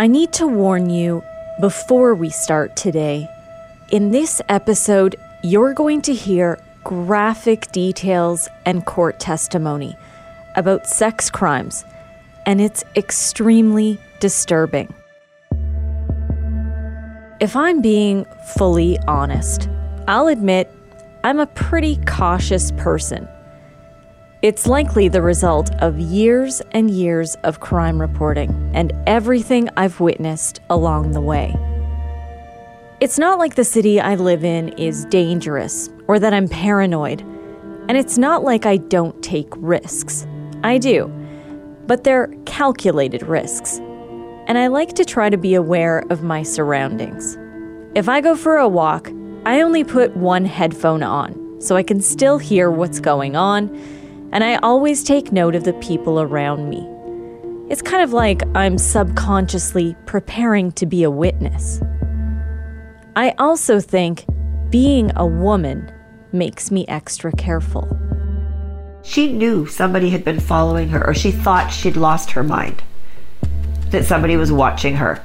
I need to warn you before we start today. In this episode, you're going to hear graphic details and court testimony about sex crimes, and it's extremely disturbing. If I'm being fully honest, I'll admit I'm a pretty cautious person. It's likely the result of years and years of crime reporting and everything I've witnessed along the way. It's not like the city I live in is dangerous or that I'm paranoid, and it's not like I don't take risks. I do, but they're calculated risks. And I like to try to be aware of my surroundings. If I go for a walk, I only put one headphone on so I can still hear what's going on and I always take note of the people around me. It's kind of like I'm subconsciously preparing to be a witness. I also think being a woman makes me extra careful. She knew somebody had been following her, or she thought she'd lost her mind, that somebody was watching her.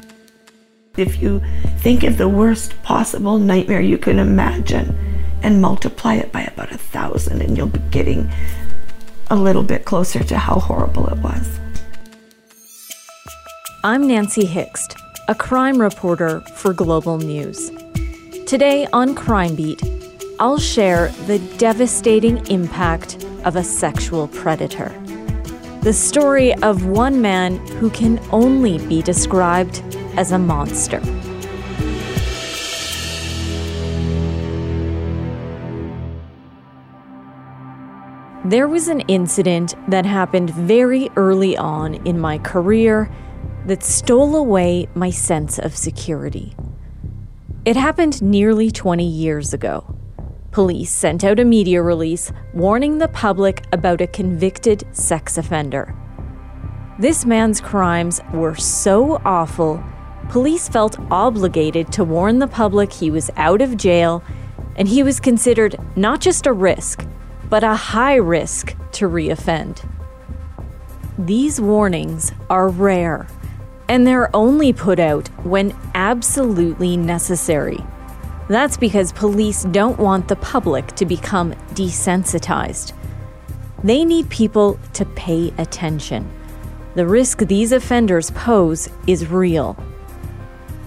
If you think of the worst possible nightmare you can imagine and multiply it by about a thousand, and you'll be getting a little bit closer to how horrible it was. I'm Nancy Hixt, a crime reporter for Global News. Today on Crime Beat, I'll share the devastating impact of a sexual predator. The story of one man who can only be described as a monster. There was an incident that happened very early on in my career that stole away my sense of security. It happened nearly 20 years ago. Police sent out a media release warning the public about a convicted sex offender. This man's crimes were so awful, police felt obligated to warn the public he was out of jail and he was considered not just a risk, but a high risk to reoffend. These warnings are rare, and they're only put out when absolutely necessary. That's because police don't want the public to become desensitized. They need people to pay attention. The risk these offenders pose is real.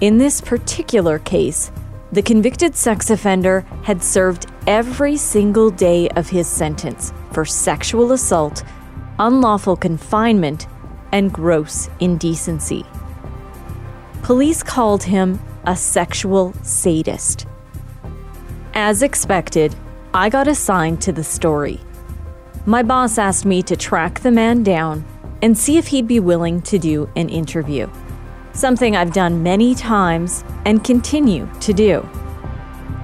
In this particular case, the convicted sex offender had served every single day of his sentence for sexual assault, unlawful confinement, and gross indecency. Police called him a sexual sadist. As expected, I got assigned to the story. My boss asked me to track the man down and see if he'd be willing to do an interview. Something I've done many times and continue to do.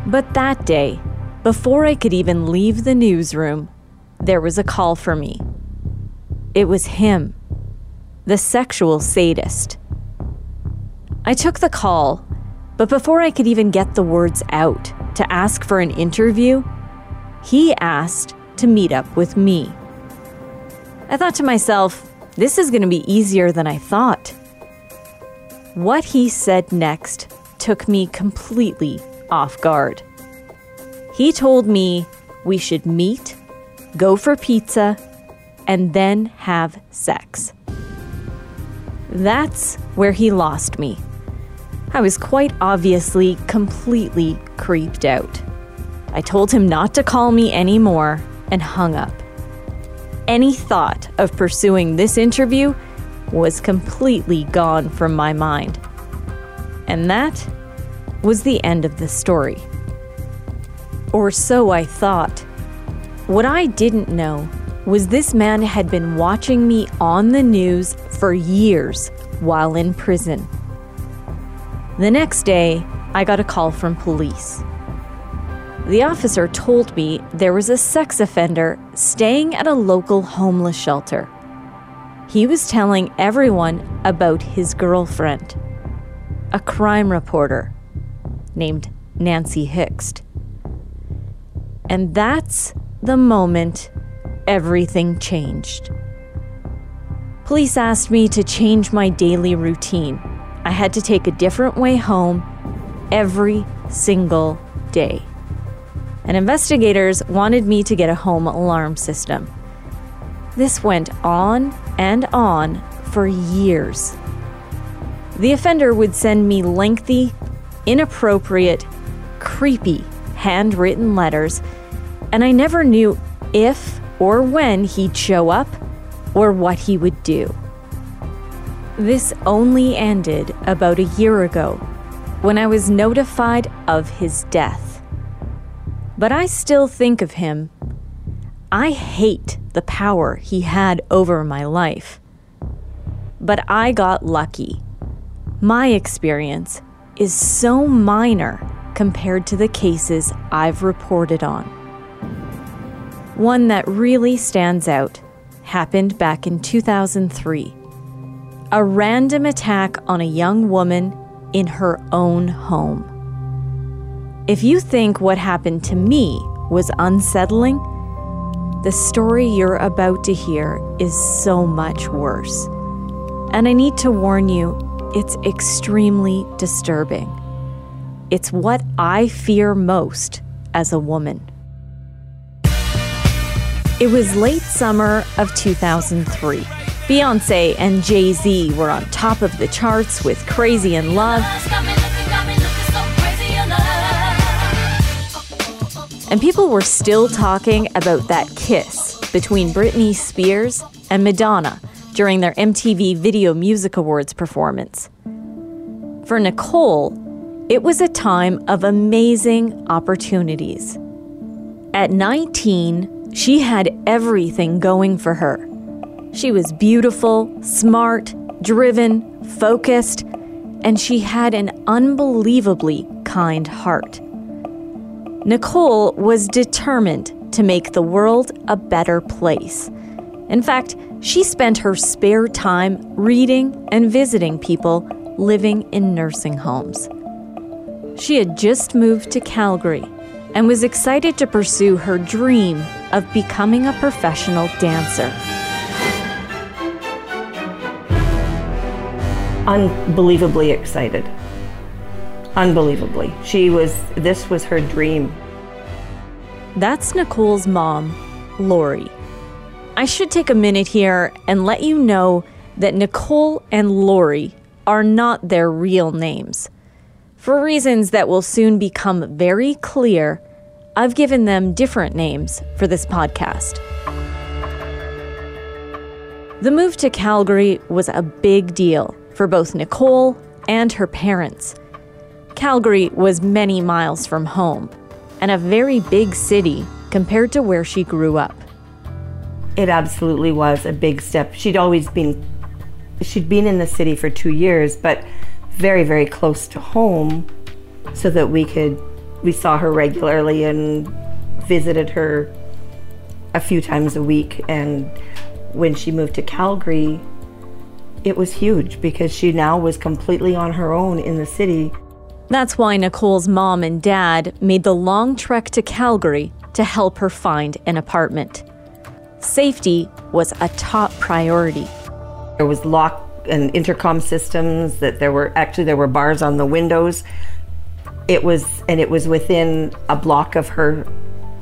But that day, before I could even leave the newsroom, there was a call for me. It was him, the sexual sadist. I took the call, but before I could even get the words out to ask for an interview, he asked to meet up with me. I thought to myself, this is going to be easier than I thought. What he said next took me completely off guard. He told me we should meet, go for pizza, and then have sex. That's where he lost me. I was quite obviously completely creeped out. I told him not to call me anymore and hung up. Any thought of pursuing this interview was completely gone from my mind. And that was the end of the story. Or so I thought. What I didn't know was this man had been watching me on the news for years while in prison. The next day, I got a call from police. The officer told me there was a sex offender staying at a local homeless shelter. He was telling everyone about his girlfriend, a crime reporter named Nancy Hixt. And that's the moment everything changed. Police asked me to change my daily routine. I had to take a different way home every single day. And investigators wanted me to get a home alarm system. This went on and on for years. The offender would send me lengthy, inappropriate, creepy handwritten letters, and I never knew if or when he'd show up or what he would do. This only ended about a year ago when I was notified of his death. But I still think of him. I hate the power he had over my life. But I got lucky. My experience is so minor compared to the cases I've reported on. One that really stands out happened back in 2003 a random attack on a young woman in her own home. If you think what happened to me was unsettling, the story you're about to hear is so much worse. And I need to warn you, it's extremely disturbing. It's what I fear most as a woman. It was late summer of 2003. Beyonce and Jay Z were on top of the charts with Crazy in Love. And people were still talking about that kiss between Britney Spears and Madonna during their MTV Video Music Awards performance. For Nicole, it was a time of amazing opportunities. At 19, she had everything going for her. She was beautiful, smart, driven, focused, and she had an unbelievably kind heart. Nicole was determined to make the world a better place. In fact, she spent her spare time reading and visiting people living in nursing homes. She had just moved to Calgary and was excited to pursue her dream of becoming a professional dancer. Unbelievably excited unbelievably. She was, this was her dream. That's Nicole's mom, Lori. I should take a minute here and let you know that Nicole and Lori are not their real names. For reasons that will soon become very clear, I've given them different names for this podcast. The move to Calgary was a big deal for both Nicole and her parents. Calgary was many miles from home and a very big city compared to where she grew up. It absolutely was a big step. She'd always been she'd been in the city for 2 years, but very very close to home so that we could we saw her regularly and visited her a few times a week and when she moved to Calgary it was huge because she now was completely on her own in the city that's why Nicole's mom and dad made the long trek to Calgary to help her find an apartment. Safety was a top priority. There was lock and intercom systems that there were actually there were bars on the windows. It was and it was within a block of her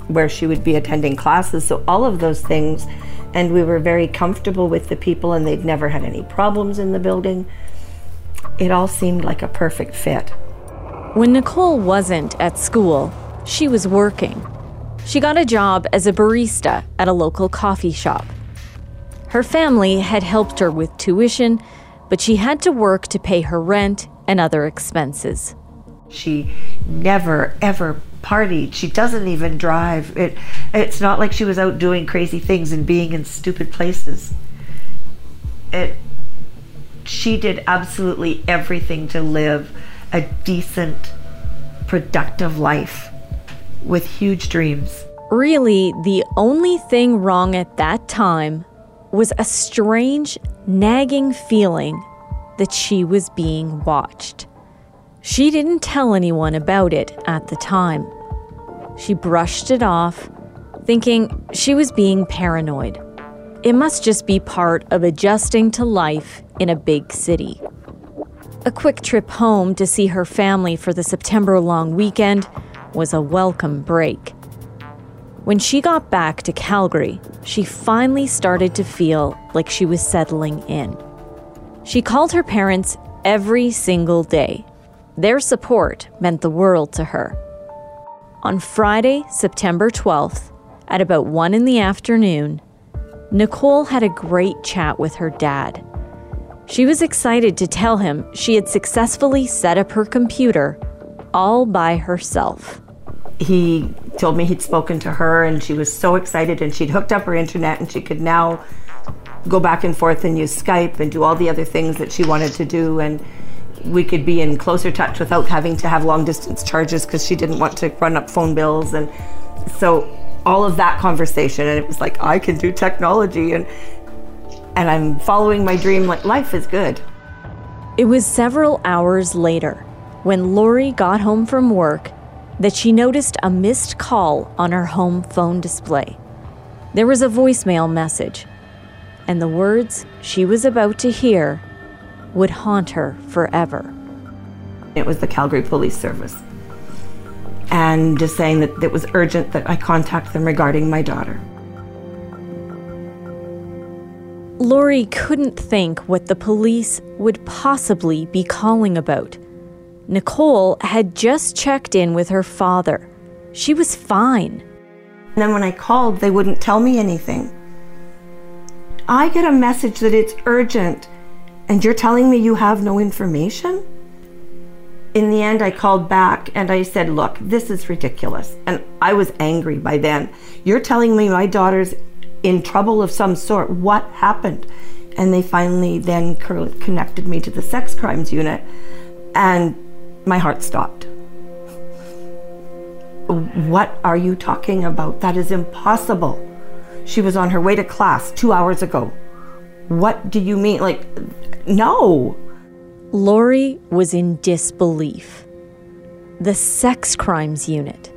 where she would be attending classes. So all of those things and we were very comfortable with the people and they'd never had any problems in the building. It all seemed like a perfect fit. When Nicole wasn't at school, she was working. She got a job as a barista at a local coffee shop. Her family had helped her with tuition, but she had to work to pay her rent and other expenses. She never, ever partied. She doesn't even drive. It, it's not like she was out doing crazy things and being in stupid places. It, she did absolutely everything to live a decent, productive life with huge dreams. Really, the only thing wrong at that time was a strange, nagging feeling that she was being watched. She didn't tell anyone about it at the time. She brushed it off, thinking she was being paranoid. It must just be part of adjusting to life in a big city. A quick trip home to see her family for the September long weekend was a welcome break. When she got back to Calgary, she finally started to feel like she was settling in. She called her parents every single day. Their support meant the world to her. On Friday, September 12th, at about 1 in the afternoon, Nicole had a great chat with her dad. She was excited to tell him she had successfully set up her computer all by herself. He told me he'd spoken to her and she was so excited and she'd hooked up her internet and she could now go back and forth and use Skype and do all the other things that she wanted to do and we could be in closer touch without having to have long distance charges because she didn't want to run up phone bills and so all of that conversation and it was like I can do technology and and I'm following my dream like life is good. It was several hours later when Lori got home from work that she noticed a missed call on her home phone display. There was a voicemail message, and the words she was about to hear would haunt her forever. It was the Calgary Police Service and just saying that it was urgent that I contact them regarding my daughter. Lori couldn't think what the police would possibly be calling about. Nicole had just checked in with her father. She was fine. And then when I called, they wouldn't tell me anything. I get a message that it's urgent, and you're telling me you have no information? in the end, I called back and I said, Look, this is ridiculous. And I was angry by then. You're telling me my daughter's in trouble of some sort. What happened? And they finally then connected me to the sex crimes unit, and my heart stopped. What are you talking about? That is impossible. She was on her way to class two hours ago. What do you mean? Like, no. Lori was in disbelief. The sex crimes unit.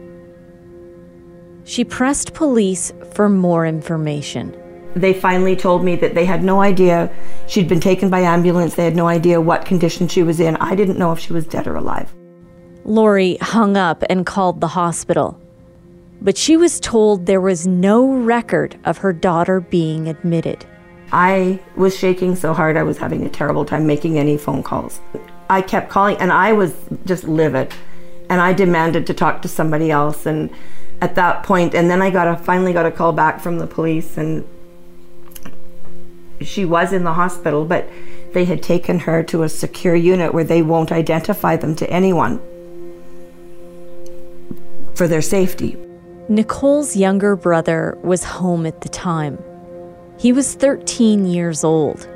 She pressed police for more information. They finally told me that they had no idea she'd been taken by ambulance. They had no idea what condition she was in. I didn't know if she was dead or alive. Lori hung up and called the hospital. But she was told there was no record of her daughter being admitted. I was shaking so hard, I was having a terrible time making any phone calls. I kept calling, and I was just livid. And I demanded to talk to somebody else. And at that point, and then I got a finally got a call back from the police, and she was in the hospital, but they had taken her to a secure unit where they won't identify them to anyone for their safety. Nicole's younger brother was home at the time. He was 13 years old.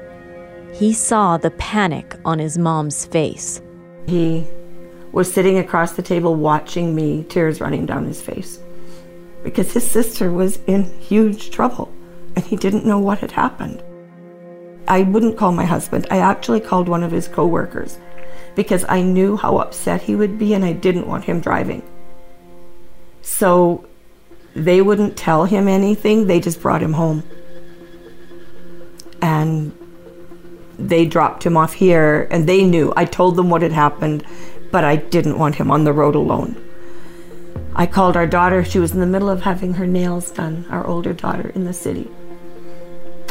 He saw the panic on his mom's face. He was sitting across the table watching me, tears running down his face, because his sister was in huge trouble and he didn't know what had happened. I wouldn't call my husband. I actually called one of his coworkers because I knew how upset he would be and I didn't want him driving. So they wouldn't tell him anything, they just brought him home and they dropped him off here and they knew. I told them what had happened, but I didn't want him on the road alone. I called our daughter. She was in the middle of having her nails done, our older daughter in the city.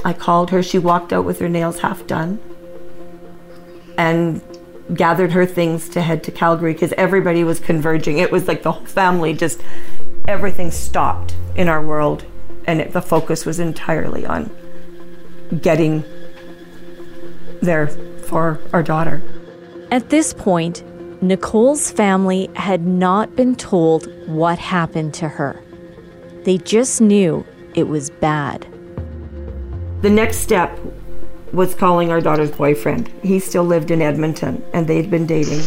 I called her. She walked out with her nails half done and gathered her things to head to Calgary because everybody was converging. It was like the whole family just, everything stopped in our world and it, the focus was entirely on getting there for our daughter. At this point, Nicole's family had not been told what happened to her. They just knew it was bad. The next step was calling our daughter's boyfriend. He still lived in Edmonton and they'd been dating.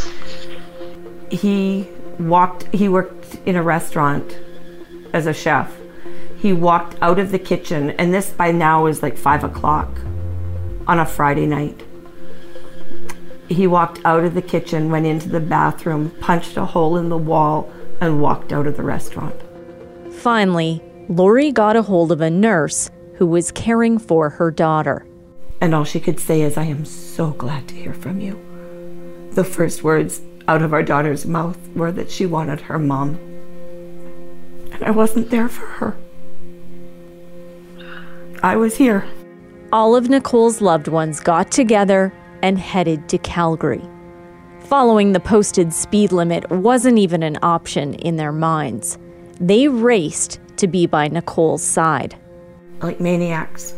He walked, he worked in a restaurant as a chef he walked out of the kitchen, and this by now is like five o'clock on a Friday night. He walked out of the kitchen, went into the bathroom, punched a hole in the wall, and walked out of the restaurant. Finally, Lori got a hold of a nurse who was caring for her daughter. And all she could say is, I am so glad to hear from you. The first words out of our daughter's mouth were that she wanted her mom. And I wasn't there for her. I was here. All of Nicole's loved ones got together and headed to Calgary. Following the posted speed limit wasn't even an option in their minds. They raced to be by Nicole's side. Like maniacs.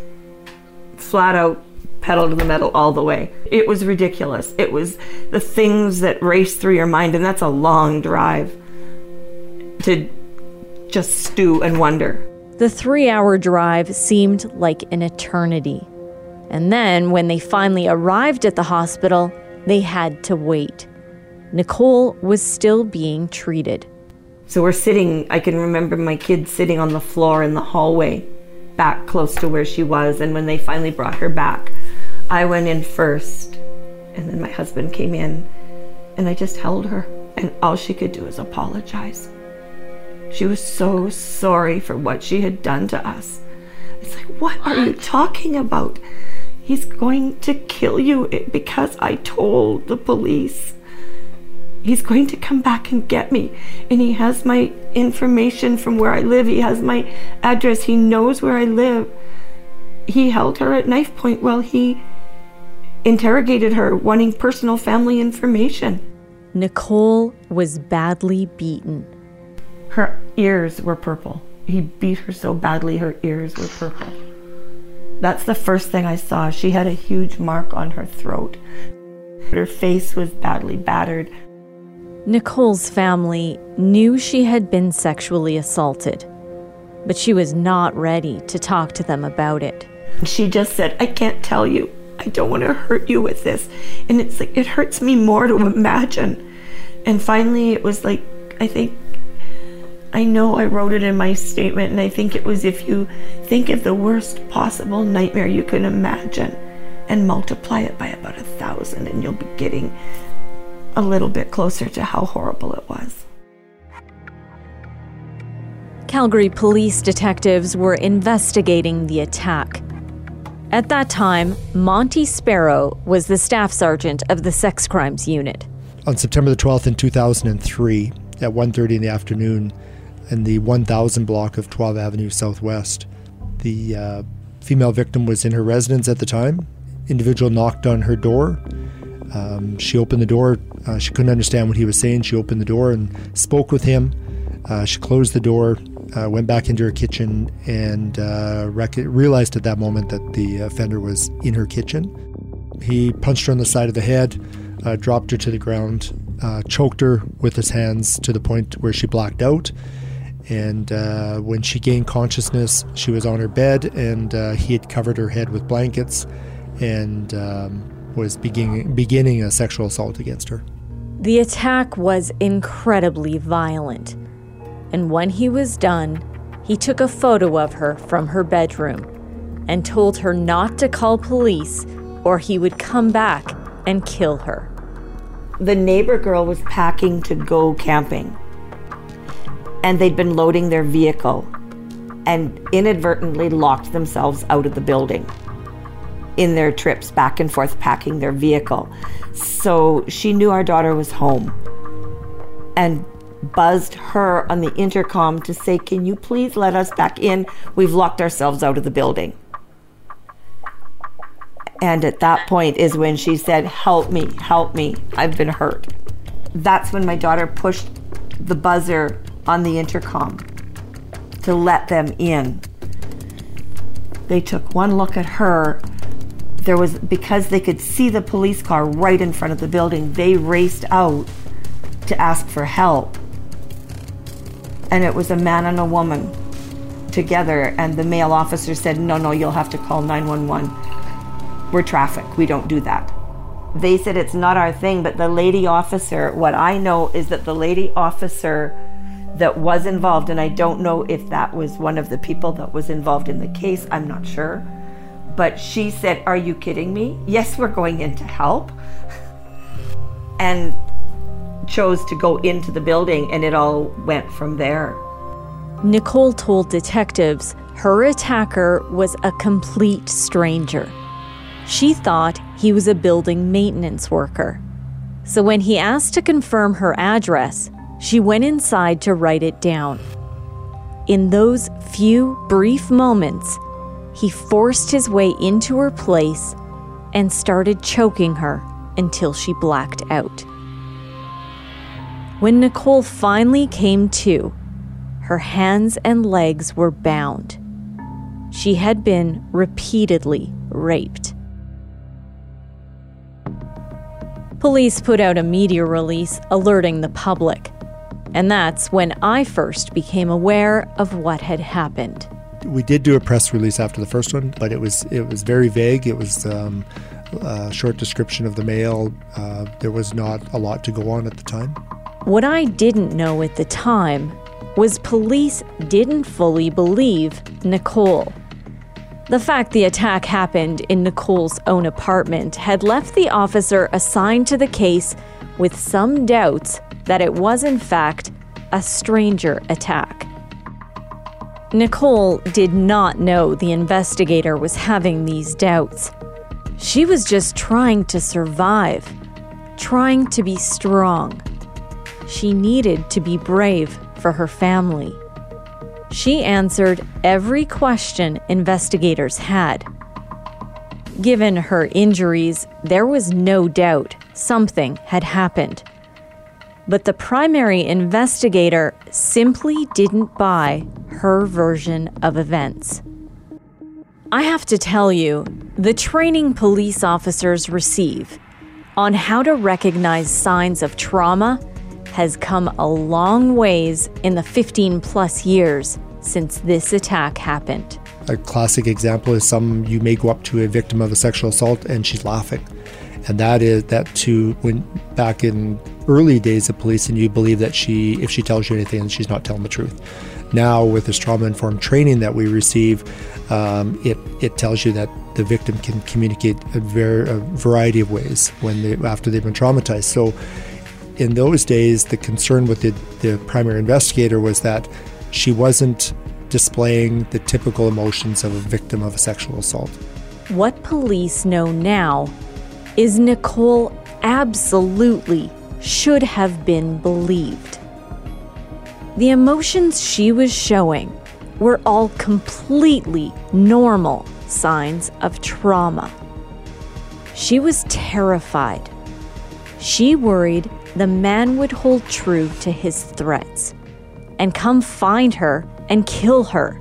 Flat out pedal to the metal all the way. It was ridiculous. It was the things that race through your mind, and that's a long drive to just stew and wonder. The three hour drive seemed like an eternity. And then, when they finally arrived at the hospital, they had to wait. Nicole was still being treated. So we're sitting, I can remember my kids sitting on the floor in the hallway, back close to where she was. And when they finally brought her back, I went in first, and then my husband came in, and I just held her, and all she could do was apologize. She was so sorry for what she had done to us. It's like, what are you talking about? He's going to kill you eh, because I told the police. He's going to come back and get me. And he has my information from where I live. He has my address. He knows where I live. He held her at knife point while he interrogated her, wanting personal family information. Nicole was badly beaten. Her ears were purple. He beat her so badly, her ears were purple. That's the first thing I saw. She had a huge mark on her throat. Her face was badly battered. Nicole's family knew she had been sexually assaulted, but she was not ready to talk to them about it. She just said, I can't tell you. I don't want to hurt you with this. And it's like, it hurts me more to imagine. And finally, it was like, I think, I know I wrote it in my statement, and I think it was if you think of the worst possible nightmare you can imagine and multiply it by about a thousand, and you'll be getting a little bit closer to how horrible it was. Calgary police detectives were investigating the attack at that time, Monty Sparrow was the staff sergeant of the sex crimes unit. On September the 12th in 2003, at 1:30 in the afternoon, in the 1000 block of 12 Avenue Southwest, the uh, female victim was in her residence at the time. Individual knocked on her door. Um, she opened the door. Uh, she couldn't understand what he was saying. She opened the door and spoke with him. Uh, she closed the door uh, went back into her kitchen and uh, rec- realized at that moment that the offender was in her kitchen. He punched her on the side of the head, uh, dropped her to the ground, uh, choked her with his hands to the point where she blacked out. And when she gained consciousness, she was on her bed, and he had covered her head with blankets and um, was beginning, beginning a sexual assault against her. The attack was incredibly violent and when he was done, he took a photo of her from her bedroom and told her not to call police or he would come back and kill her. The neighbor girl was packing to go camping, and they'd been loading their vehicle and inadvertently locked themselves out of the building in their trips back and forth packing their vehicle. So she knew our daughter was home and buzzed her on the intercom to say, Can you please let us back in? We've locked ourselves out of the building. And at that point is when she said, Help me, help me, I've been hurt. That's when my daughter pushed the buzzer on the intercom to let them in. They took one look at her. There was, because they could see the police car right in front of the building, they raced out to ask for help. And it was a man and a woman together and the male officer said no no you'll have to call 911 we're traffic. We don't do that. They said it's not our thing but the lady officer what i know is that the lady officer that was involved and i don't know if that was one of the people that was involved in the case i'm not sure but she said are you kidding me yes we're going in to help and chose to go into the building, and it all went from there. Nicole told detectives her attacker was a complete stranger. She thought he was a building maintenance worker. So when he asked to confirm her address, she went inside to write it down. In those few brief moments, he forced his way into her place and started choking her until she blacked out. When Nicole finally came to, her hands and legs were bound. She had been repeatedly raped. Police put out a media release alerting the public. And that's when I first became aware of what had happened. We did do a press release after the first one, but it was it was very vague. It was um, a short description of the male. Uh, there was not a lot to go on at the time. What I didn't know at the time was police didn't fully believe Nicole. The fact the attack happened in Nicole's own apartment had left the officer assigned to the case with some doubts that it was, in fact, a stranger attack. Nicole did not know the investigator was having these doubts. She was just trying to survive, trying to be strong. She needed to be brave for her family. She answered every question investigators had. Given her injuries, there was no doubt something had happened. But the primary investigator simply didn't buy her version of events. I have to tell you, the training police officers receive on how to recognize signs of trauma has come a long ways in the 15 plus years since this attack happened. A classic example is some you may go up to a victim of a sexual assault and she's laughing. And that is that to when back in early days of police and you believe that she if she tells you anything she's not telling the truth. Now with this trauma informed training that we receive, um, it it tells you that the victim can communicate a, ver- a variety of ways when they after they've been traumatized. So in those days, the concern with the, the primary investigator was that she wasn't displaying the typical emotions of a victim of a sexual assault. What police know now is Nicole absolutely should have been believed. The emotions she was showing were all completely normal signs of trauma. She was terrified. She worried the man would hold true to his threats and come find her and kill her,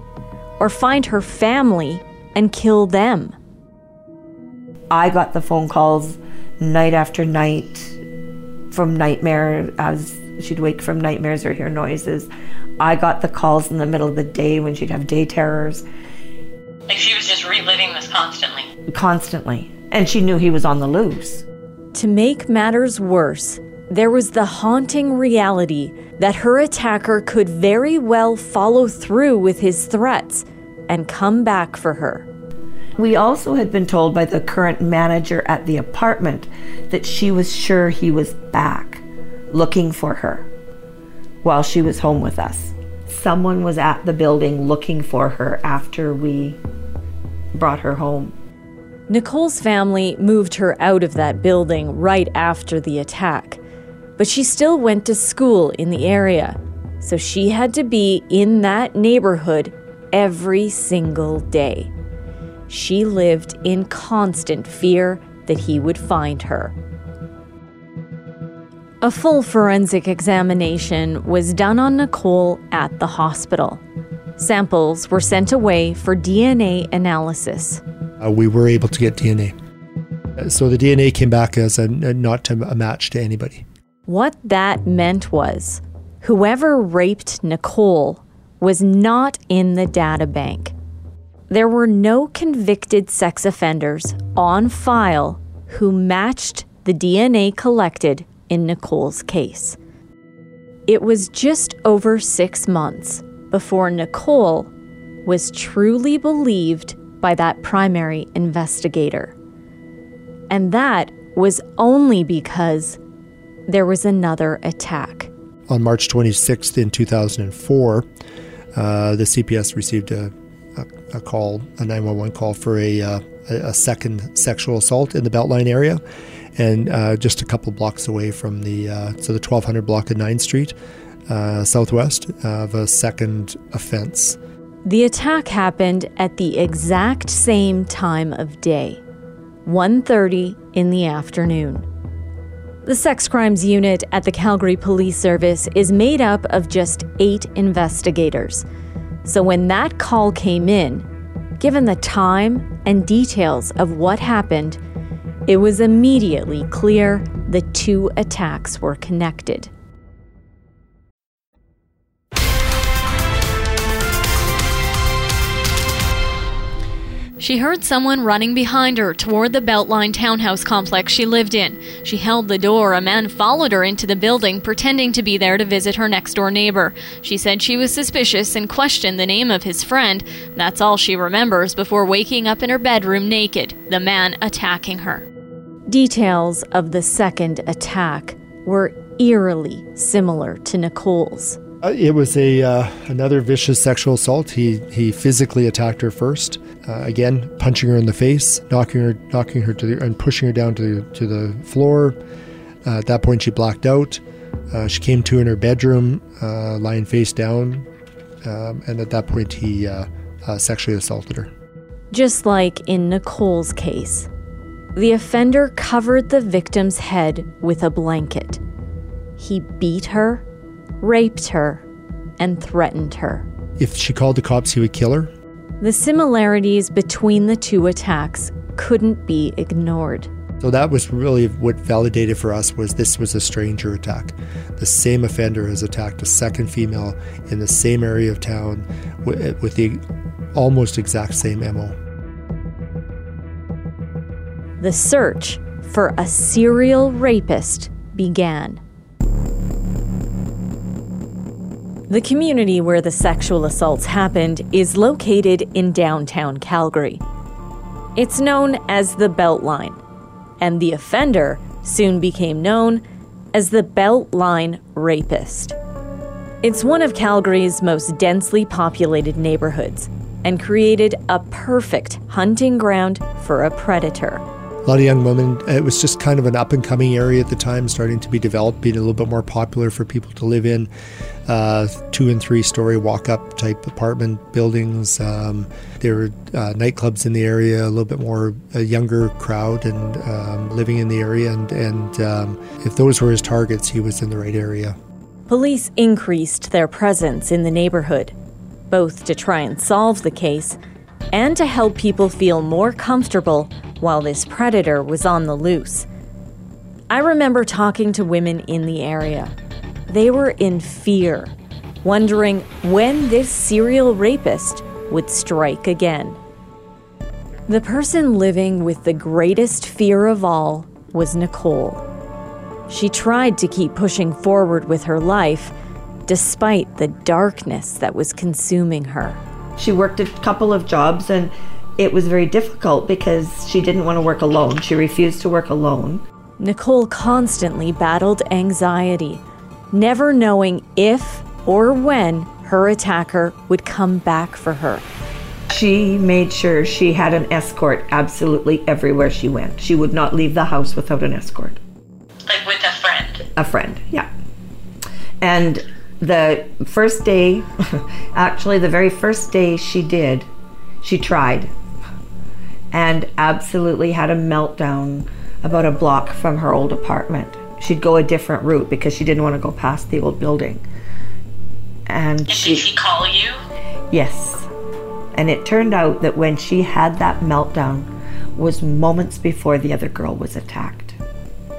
or find her family and kill them. I got the phone calls night after night from nightmare as she'd wake from nightmares or hear noises. I got the calls in the middle of the day when she'd have day terrors. Like she was just reliving this constantly. Constantly. And she knew he was on the loose. To make matters worse, there was the haunting reality that her attacker could very well follow through with his threats and come back for her. We also had been told by the current manager at the apartment that she was sure he was back looking for her while she was home with us. Someone was at the building looking for her after we brought her home. Nicole's family moved her out of that building right after the attack but she still went to school in the area, so she had to be in that neighborhood every single day. She lived in constant fear that he would find her. A full forensic examination was done on Nicole at the hospital. Samples were sent away for DNA analysis. Uh, we were able to get DNA. So the DNA came back as a, not a match to anybody. What that meant was whoever raped Nicole was not in the data bank. There were no convicted sex offenders on file who matched the DNA collected in Nicole's case. It was just over six months before Nicole was truly believed by that primary investigator. And that was only because there was another attack. On March 26th in 2004, uh, the CPS received a, a, call, a 911 call for a, uh, a second sexual assault in the Beltline area. and uh, just a couple blocks away from the uh, so the 1200 block of 9th Street, uh, southwest of a second offense. The attack happened at the exact same time of day, 1:30 in the afternoon. The sex crimes unit at the Calgary Police Service is made up of just 8 investigators. So when that call came in, given the time and details of what happened, it was immediately clear the two attacks were connected. She heard someone running behind her toward the Beltline townhouse complex she lived in. She held the door. A man followed her into the building, pretending to be there to visit her next door neighbor. She said she was suspicious and questioned the name of his friend. That's all she remembers before waking up in her bedroom naked, the man attacking her. Details of the second attack were eerily similar to Nicole's. Uh, it was a uh, another vicious sexual assault. He he physically attacked her first. Uh, again, punching her in the face, knocking her knocking her to the and pushing her down to the, to the floor. Uh, at that point, she blacked out. Uh, she came to in her bedroom, uh, lying face down, um, and at that point, he sexually assaulted her. Just like in Nicole's case, the offender covered the victim's head with a blanket. He beat her raped her, and threatened her. If she called the cops, he would kill her? The similarities between the two attacks couldn't be ignored. So that was really what validated for us was this was a stranger attack. The same offender has attacked a second female in the same area of town with the almost exact same MO. The search for a serial rapist began. The community where the sexual assaults happened is located in downtown Calgary. It's known as the Beltline, and the offender soon became known as the Beltline Rapist. It's one of Calgary's most densely populated neighborhoods and created a perfect hunting ground for a predator a lot of young women. It was just kind of an up and coming area at the time, starting to be developed, being a little bit more popular for people to live in. Uh, two and three story walk up type apartment buildings. Um, there were uh, nightclubs in the area, a little bit more a younger crowd and um, living in the area. And, and um, if those were his targets, he was in the right area. Police increased their presence in the neighborhood, both to try and solve the case and to help people feel more comfortable while this predator was on the loose. I remember talking to women in the area. They were in fear, wondering when this serial rapist would strike again. The person living with the greatest fear of all was Nicole. She tried to keep pushing forward with her life despite the darkness that was consuming her. She worked a couple of jobs and it was very difficult because she didn't want to work alone. She refused to work alone. Nicole constantly battled anxiety, never knowing if or when her attacker would come back for her. She made sure she had an escort absolutely everywhere she went. She would not leave the house without an escort. Like with a friend? A friend, yeah. And the first day, actually, the very first day she did, she tried and absolutely had a meltdown about a block from her old apartment. She'd go a different route because she didn't want to go past the old building. And, and she, did she call you? Yes. And it turned out that when she had that meltdown was moments before the other girl was attacked.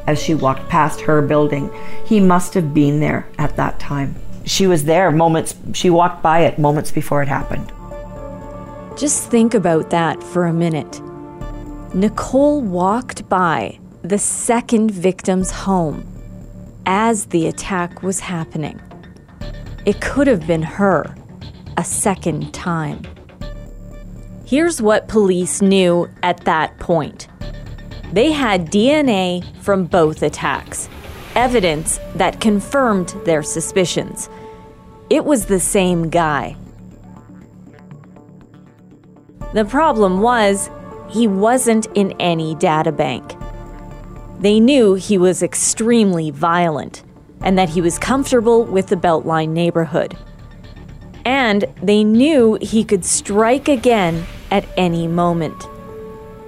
As she walked past her building, he must have been there at that time she was there moments, she walked by it moments before it happened. Just think about that for a minute. Nicole walked by the second victim's home as the attack was happening. It could have been her a second time. Here's what police knew at that point they had DNA from both attacks evidence that confirmed their suspicions. It was the same guy. The problem was, he wasn't in any databank. They knew he was extremely violent and that he was comfortable with the Beltline neighborhood. And they knew he could strike again at any moment.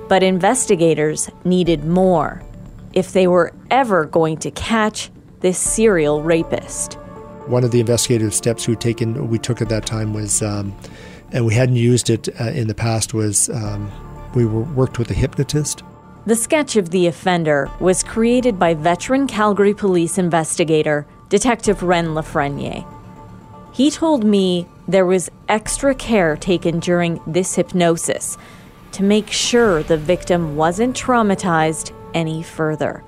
But investigators needed more if they were ever going to catch this serial rapist. One of the investigative steps we taken we took at that time was, um, and we hadn't used it uh, in the past, was um, we were, worked with a hypnotist. The sketch of the offender was created by veteran Calgary police investigator Detective Ren Lafreniere. He told me there was extra care taken during this hypnosis to make sure the victim wasn't traumatized any further.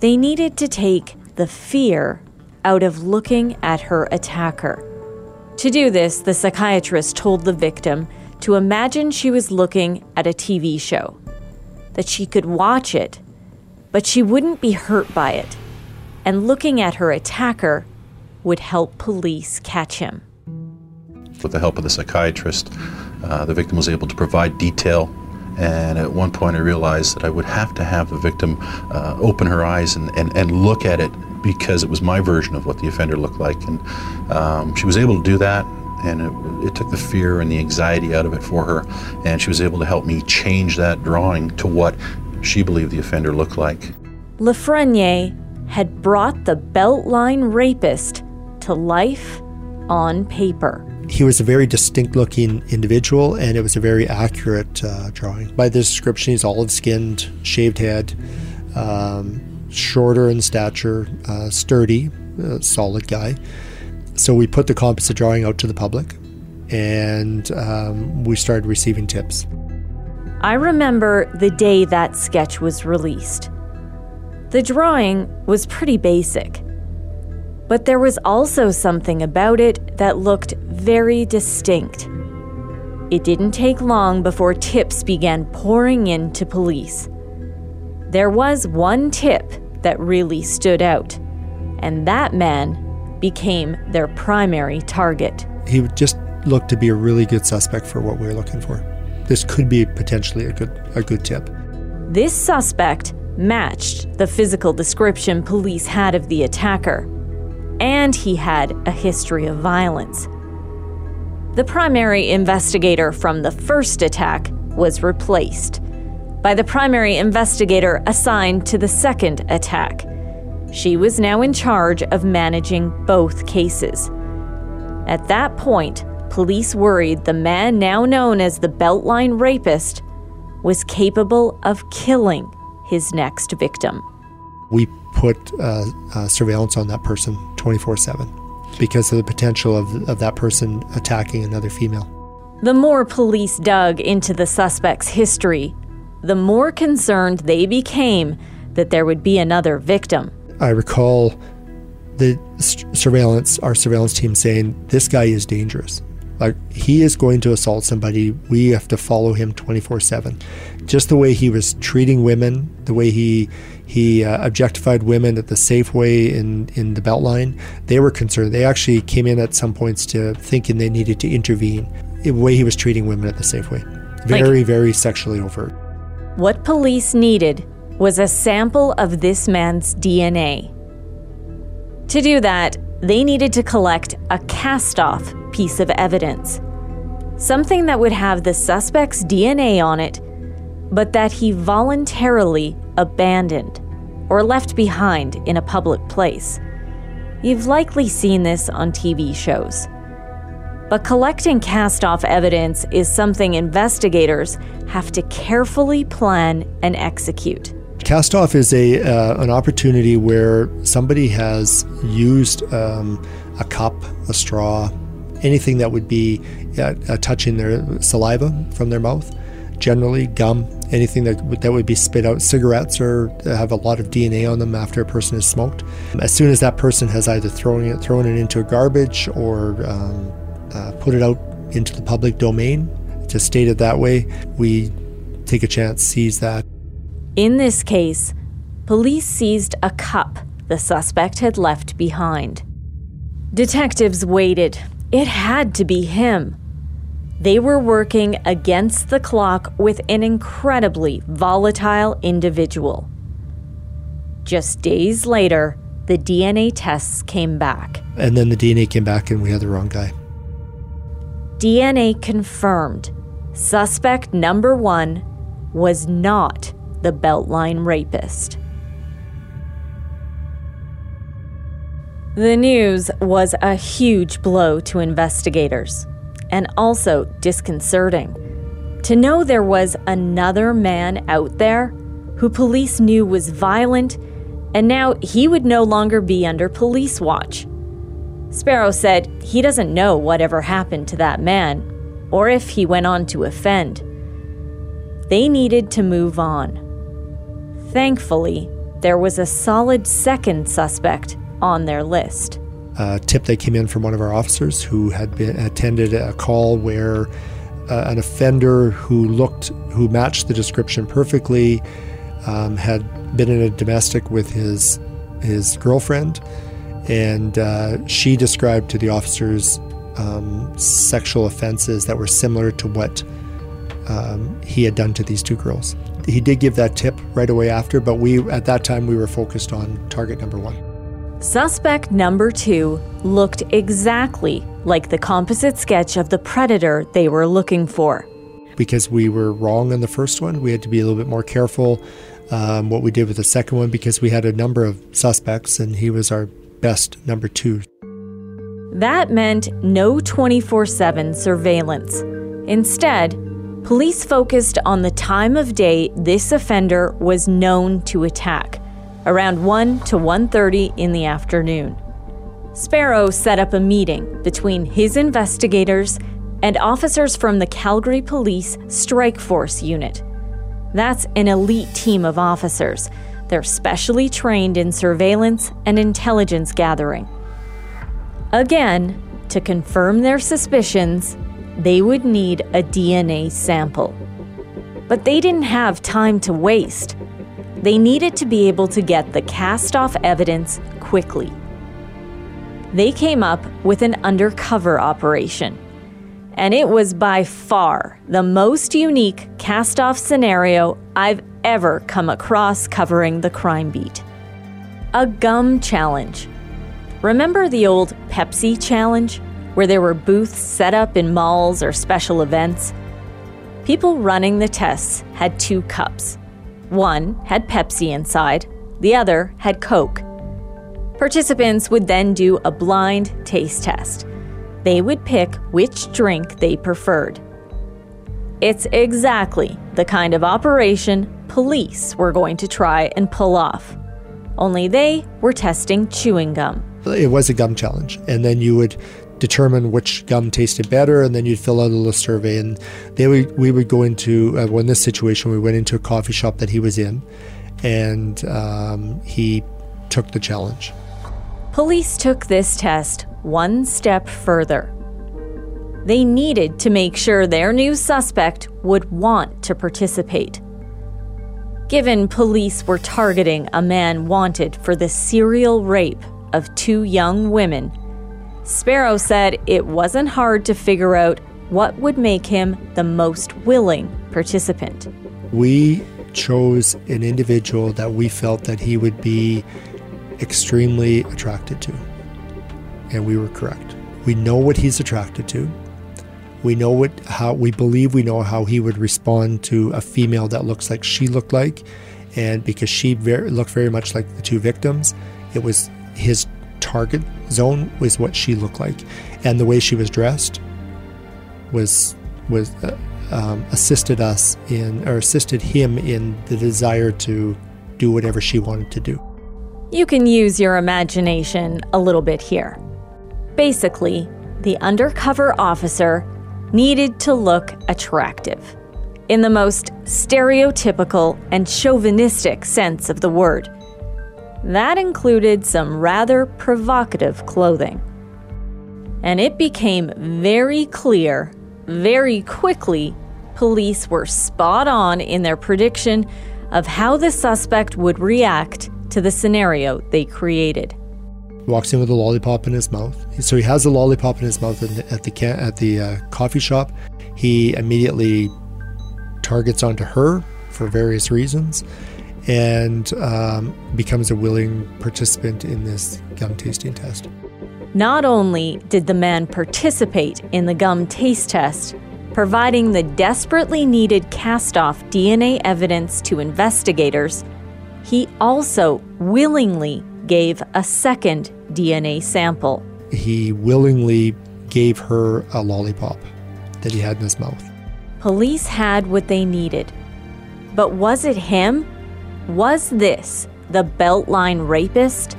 They needed to take the fear out of looking at her attacker. To do this, the psychiatrist told the victim to imagine she was looking at a TV show that she could watch it, but she wouldn't be hurt by it, and looking at her attacker would help police catch him. With the help of the psychiatrist, uh, the victim was able to provide detail. And at one point, I realized that I would have to have the victim uh, open her eyes and, and, and look at it because it was my version of what the offender looked like. And um, she was able to do that and it, it, took the fear and the anxiety out of it for her. And she was able to help me change that drawing to what she believed the offender looked like. Lafreniere had brought the Beltline rapist to life on paper. He was a very distinct looking individual, and it was a very accurate uh, drawing. By the description, he's olive skinned, shaved head, um, shorter in stature, uh, sturdy, uh, solid guy. So we put the composite drawing out to the public and um, we started receiving tips. I remember the day that sketch was released. The drawing was pretty basic, but there was also something about it that looked very distinct. It didn't take long before tips began pouring in to police. There was one tip that really stood out, and that man became their primary target. He just looked to be a really good suspect for what we were looking for. This could be potentially a good a good tip. This suspect matched the physical description police had of the attacker, and he had a history of violence. The primary investigator from the first attack was replaced by the primary investigator assigned to the second attack. She was now in charge of managing both cases. At that point, police worried the man now known as the Beltline rapist was capable of killing his next victim. We put uh, uh, surveillance on that person 24 7 because of the potential of, of that person attacking another female. The more police dug into the suspect's history, the more concerned they became that there would be another victim. I recall the surveillance, our surveillance team saying, This guy is dangerous. Like, he is going to assault somebody. We have to follow him 24 7. Just the way he was treating women, the way he he uh, objectified women at the Safeway in, in the Beltline, they were concerned. They actually came in at some points to thinking they needed to intervene. The way he was treating women at the Safeway. Very, like, very sexually overt. What police needed was a sample of this man's DNA. To do that, they needed to collect a cast off piece of evidence. Something that would have the suspect's DNA on it, but that he voluntarily abandoned or left behind in a public place. You've likely seen this on TV shows. But collecting cast off evidence is something investigators have to carefully plan and execute. Cast off is a uh, an opportunity where somebody has used um, a cup, a straw, anything that would be uh, touching their saliva from their mouth. Generally, gum, anything that that would be spit out. Cigarettes or have a lot of DNA on them after a person has smoked. As soon as that person has either thrown it thrown it into a garbage or um, uh, put it out into the public domain, to state it that way, we take a chance, seize that, in this case, police seized a cup the suspect had left behind. Detectives waited. It had to be him. They were working against the clock with an incredibly volatile individual. Just days later, the DNA tests came back. And then the DNA came back and we had the wrong guy. DNA confirmed suspect number one was not the Beltline rapist. The news was a huge blow to investigators and also disconcerting. To know there was another man out there who police knew was violent and now he would no longer be under police watch. Sparrow said he doesn't know whatever happened to that man or if he went on to offend. They needed to move on. Thankfully, there was a solid second suspect on their list. A tip that came in from one of our officers who had been attended a call where uh, an offender who looked who matched the description perfectly um, had been in a domestic with his his girlfriend, and uh, she described to the officers um, sexual offenses that were similar to what um, he had done to these two girls. He did give that tip right away after, but we at that time we were focused on target number one. Suspect number two looked exactly like the composite sketch of the predator they were looking for. Because we were wrong on the first one, we had to be a little bit more careful um, what we did with the second one because we had a number of suspects and he was our best number two. That meant no 24 7 surveillance. Instead, police focused on the time of day this offender was known to attack, around 1 to 1:30 in the afternoon. Sparrow set up a meeting between his investigators and officers from the Calgary Police Strike Force Unit. That's an elite team of officers. They're specially trained in surveillance and intelligence gathering. Again, to confirm their suspicions, they would need a DNA sample. But they didn't have time to waste. They needed to be able to get the cast off evidence quickly. They came up with an undercover operation and it was by far the most unique cast off scenario I've ever come across covering the crime beat. A gum challenge. Remember the old Pepsi challenge, where there were booths set up in malls or special events? People running the tests had two cups. One had Pepsi inside, the other had Coke. Participants would then do a blind taste test they would pick which drink they preferred. It's exactly the kind of operation police were going to try and pull off. Only they were testing chewing gum. It was a gum challenge, and then you would determine which gum tasted better, and then you'd fill out a little survey. And they would, we would go into, uh, well, in this situation, we went into a coffee shop that he was in, and um, he took the challenge. Police took this test one step further. They needed to make sure their new suspect would want to participate. Given police were targeting a man wanted for the serial rape of two young women, Sparrow said it wasn't hard to figure out what would make him the most willing participant. We chose an individual that we felt that he would be extremely attracted to and we were correct. We know what he's attracted to. We know what how we believe we know how he would respond to a female that looks like she looked like, and because she very, looked very much like the two victims, it was his target zone was what she looked like, and the way she was dressed was was uh, um, assisted us in or assisted him in the desire to do whatever she wanted to do. You can use your imagination a little bit here. Basically, the undercover officer needed to look attractive, in the most stereotypical and chauvinistic sense of the word. That included some rather provocative clothing. And it became very clear, very quickly, police were spot on in their prediction of how the suspect would react to the scenario they created walks in with a lollipop in his mouth. So he has a lollipop in his mouth at the at the uh, coffee shop. He immediately targets onto her for various reasons, and um, becomes a willing participant in this gum tasting test. Not only did the man participate in the gum taste test, providing the desperately needed cast off DNA evidence to investigators, he also willingly gave a second DNA sample. He willingly gave her a lollipop that he had in his mouth. Police had what they needed. But was it him? Was this the Beltline rapist?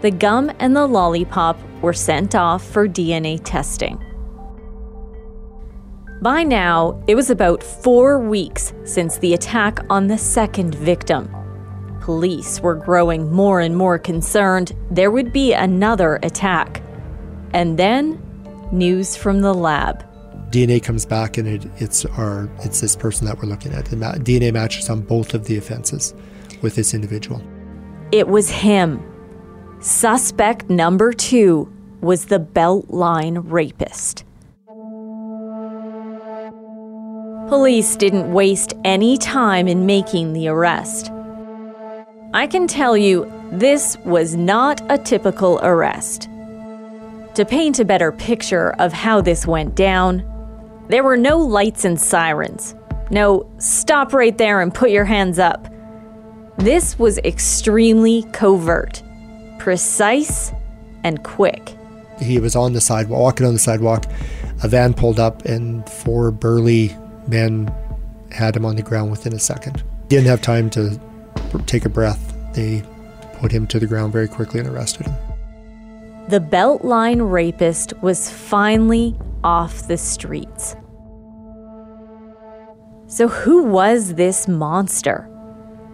The gum and the lollipop were sent off for DNA testing. By now, it was about four weeks since the attack on the second victim. Police were growing more and more concerned there would be another attack. And then, news from the lab. DNA comes back and it, it's our it's this person that we're looking at. The DNA matches on both of the offenses with this individual. It was him. Suspect number two was the Beltline rapist. Police didn't waste any time in making the arrest. I can tell you, this was not a typical arrest. To paint a better picture of how this went down, there were no lights and sirens. No, stop right there and put your hands up. This was extremely covert, precise, and quick. He was on the sidewalk, walking on the sidewalk. A van pulled up, and four burly men had him on the ground within a second. He Didn't have time to take a breath. They put him to the ground very quickly and arrested him. The Beltline rapist was finally off the streets. So, who was this monster?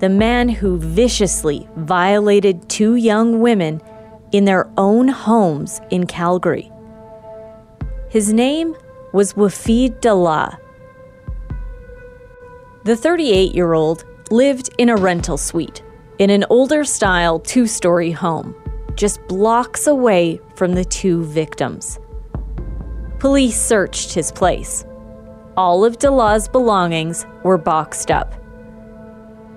The man who viciously violated two young women in their own homes in Calgary. His name was Wafid Dalla. The 38 year old lived in a rental suite in an older style two story home, just blocks away from the two victims. Police searched his place. All of Dalla's belongings were boxed up.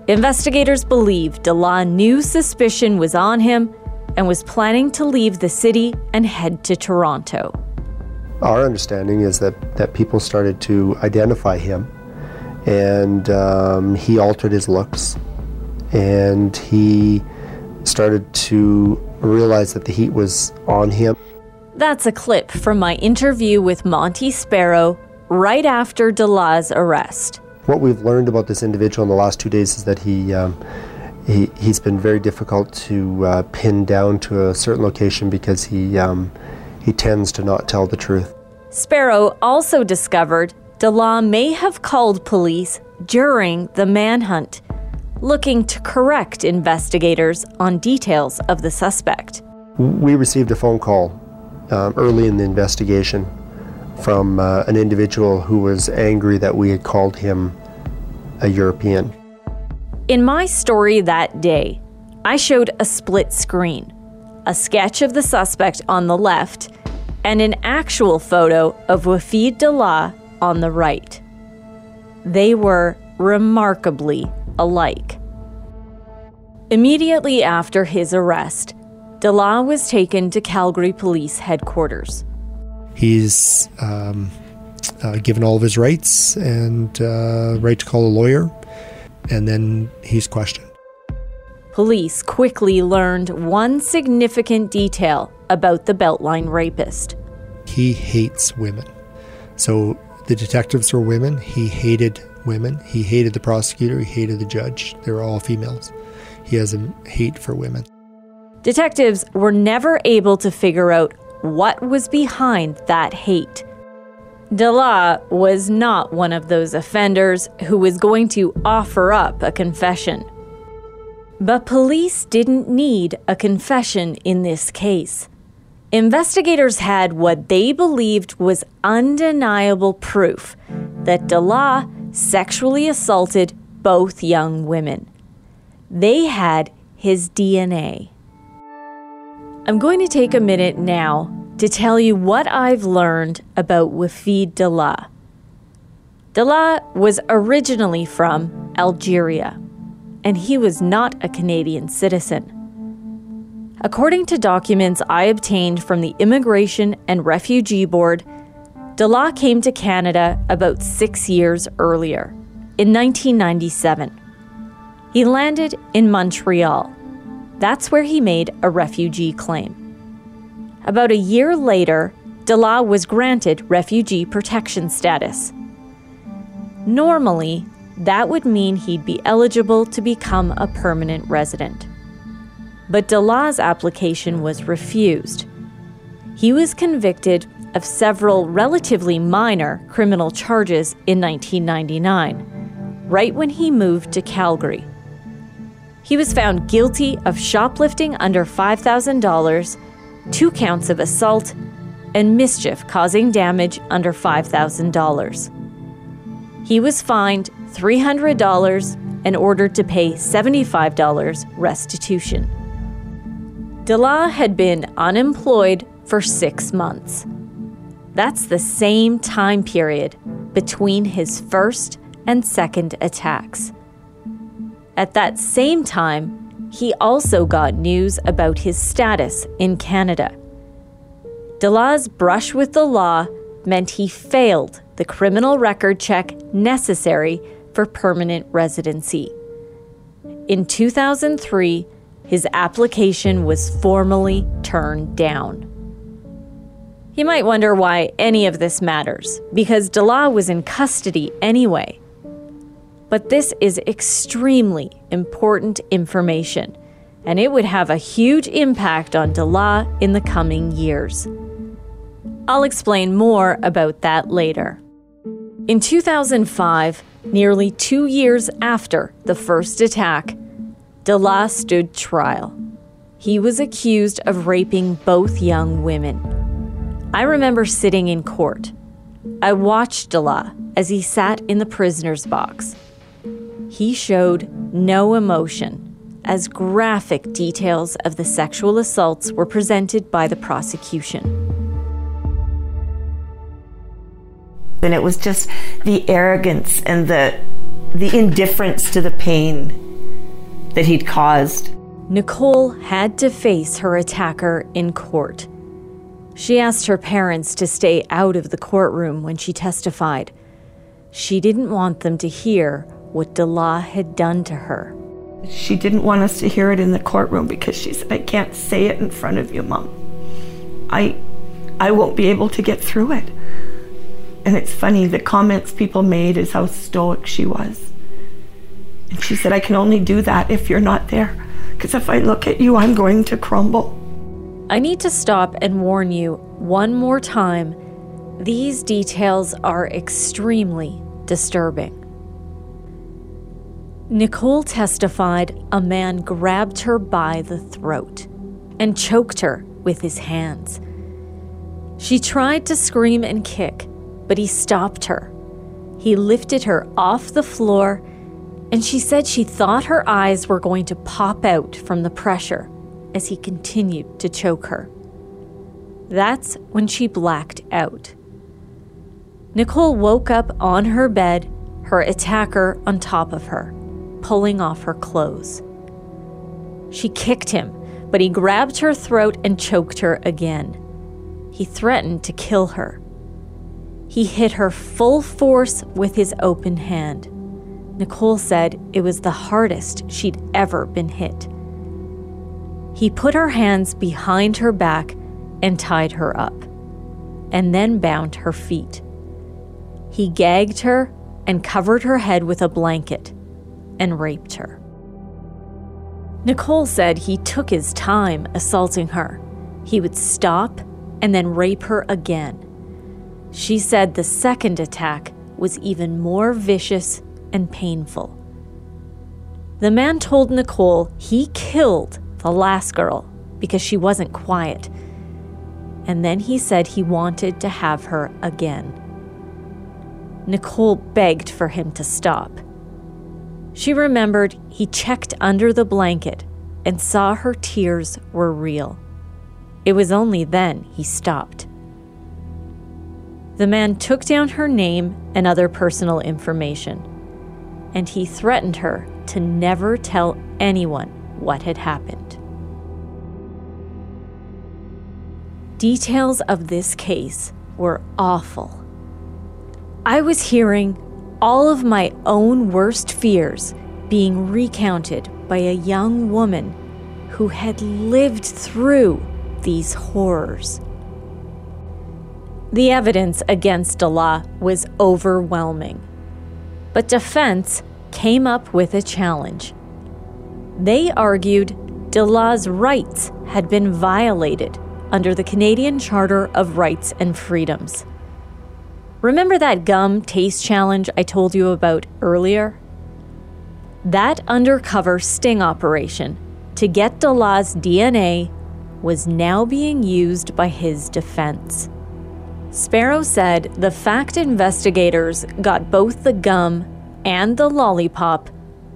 Investigators believe Dalla knew suspicion was on him and was planning to leave the city and head to Toronto. Our understanding is that, that people started to identify him and um, he altered his looks and he started to realize that the heat was on him. That's a clip from my interview with Monty Sparrow right after Dalla's arrest. What we've learned about this individual in the last two days is that he, um, he he's been very difficult to uh, pin down to a certain location because he um, he tends to not tell the truth. Sparrow also discovered Dalla may have called police during the manhunt, looking to correct investigators on details of the suspect. We received a phone call um, early in the investigation from uh, an individual who was angry that we had called him a European. In my story that day, I showed a split screen a sketch of the suspect on the left and an actual photo of Wafid Dalla on the right. They were remarkably alike. Immediately after his arrest, Dalla was taken to Calgary Police Headquarters. He's um, uh, given all of his rights and uh, right to call a lawyer, and then he's questioned. Police quickly learned one significant detail about the Beltline rapist. He hates women. So the detectives were women. He hated women. He hated the prosecutor. He hated the judge. They were all females. He has a hate for women. Detectives were never able to figure out what was behind that hate. Dalla was not one of those offenders who was going to offer up a confession. But police didn't need a confession in this case. Investigators had what they believed was undeniable proof that Dalla sexually assaulted both young women. They had his DNA. I'm going to take a minute now to tell you what I've learned about Wafid Dalla. Dalla was originally from Algeria. and he was not a Canadian citizen. According to documents I obtained from the Immigration and Refugee Board, Dalla came to Canada about six years earlier, in 1997. He landed in Montreal. That's where he made a refugee claim. About a year later, Dalla was granted refugee protection status. Normally, that would mean he'd be eligible to become a permanent resident. But Dalla's application was refused. He was convicted of several relatively minor criminal charges in 1999, right when he moved to Calgary. He was found guilty of shoplifting under $5,000, two counts of assault, and mischief causing damage under $5,000. He was fined $300 and ordered to pay $75 restitution. Dalla had been unemployed for six months. That's the same time period between his first and second attacks. At that same time, he also got news about his status in Canada. Dalla's brush with the law meant he failed the criminal record check necessary for permanent residency. In 2003, his application was formally turned down. You might wonder why any of this matters, because Dalla was in custody anyway. But this is extremely important information, and it would have a huge impact on Dalla in the coming years. I'll explain more about that later. In 2005, nearly two years after the first attack, Dalla stood trial. He was accused of raping both young women. I remember sitting in court. I watched Dalla as he sat in the prisoner's box. He showed no emotion as graphic details of the sexual assaults were presented by the prosecution. And it was just the arrogance and the the indifference to the pain that he'd caused. Nicole had to face her attacker in court. She asked her parents to stay out of the courtroom when she testified. She didn't want them to hear what Dalla had done to her. She didn't want us to hear it in the courtroom because she said, I can't say it in front of you, Mom. I I won't be able to get through it. And it's funny, the comments people made is how stoic she was. And she said, I can only do that if you're not there. Because if I look at you, I'm going to crumble. I need to stop and warn you one more time. These details are extremely disturbing. Nicole testified a man grabbed her by the throat and choked her with his hands. She tried to scream and kick, but he stopped her. He lifted her off the floor, and she said she thought her eyes were going to pop out from the pressure as he continued to choke her. That's when she blacked out. Nicole woke up on her bed, her attacker on top of her, pulling off her clothes. She kicked him, but he grabbed her throat and choked her again. He threatened to kill her. He hit her full force with his open hand. Nicole said it was the hardest she'd ever been hit. He put her hands behind her back and tied her up, and then bound her feet. He gagged her and covered her head with a blanket and raped her. Nicole said he took his time assaulting her. He would stop and then rape her again. She said the second attack was even more vicious and painful. The man told Nicole he killed the last girl because she wasn't quiet. And then he said he wanted to have her again. Nicole begged for him to stop. She remembered he checked under the blanket and saw her tears were real. It was only then he stopped. The man took down her name and other personal information, and he threatened her to never tell anyone what had happened. Details of this case were awful. I was hearing all of my own worst fears being recounted by a young woman who had lived through these horrors. The evidence against Dalla was overwhelming, but defense came up with a challenge. They argued Dalla's rights had been violated under the Canadian Charter of Rights and Freedoms. Remember that gum taste challenge I told you about earlier? That undercover sting operation to get Dalla's DNA was now being used by his defense. Sparrow said the fact investigators got both the gum and the lollipop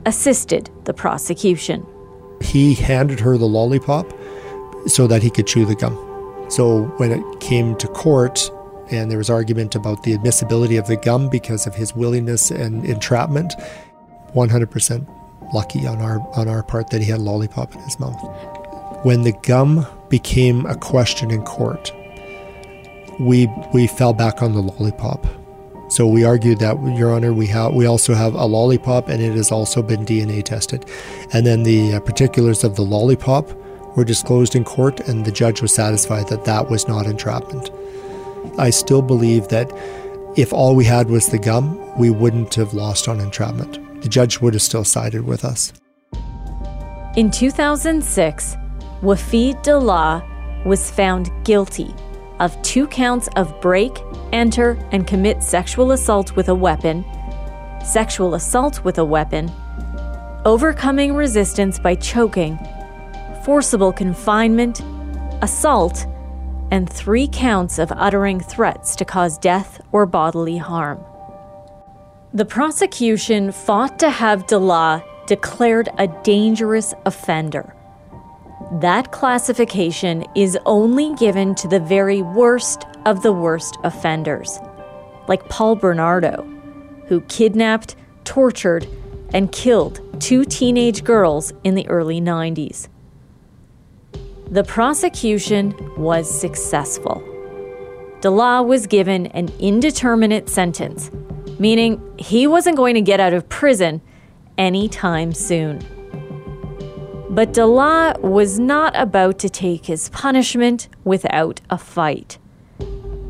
assisted the prosecution. He handed her the lollipop so that he could chew the gum. So when it came to court and there was argument about the admissibility of the gum because of his willingness and entrapment, 100% lucky on our on our part that he had a lollipop in his mouth. When the gum became a question in court, we we fell back on the lollipop. So we argued that, Your Honor, we have we also have a lollipop, and it has also been DNA tested. And then the uh, particulars of the lollipop were disclosed in court, and the judge was satisfied that that was not entrapment. I still believe that if all we had was the gum, we wouldn't have lost on entrapment. The judge would have still sided with us. In 2006, Wafid Dalla was found guilty of two counts of break, enter, and commit sexual assault with a weapon, sexual assault with a weapon, overcoming resistance by choking, forcible confinement, assault, and three counts of uttering threats to cause death or bodily harm. The prosecution fought to have Dalla declared a dangerous offender that classification is only given to the very worst of the worst offenders, like Paul Bernardo, who kidnapped, tortured, and killed two teenage girls in the early 90s. The prosecution was successful. Dalla was given an indeterminate sentence, meaning he wasn't going to get out of prison anytime soon. But Dalla was not about to take his punishment without a fight.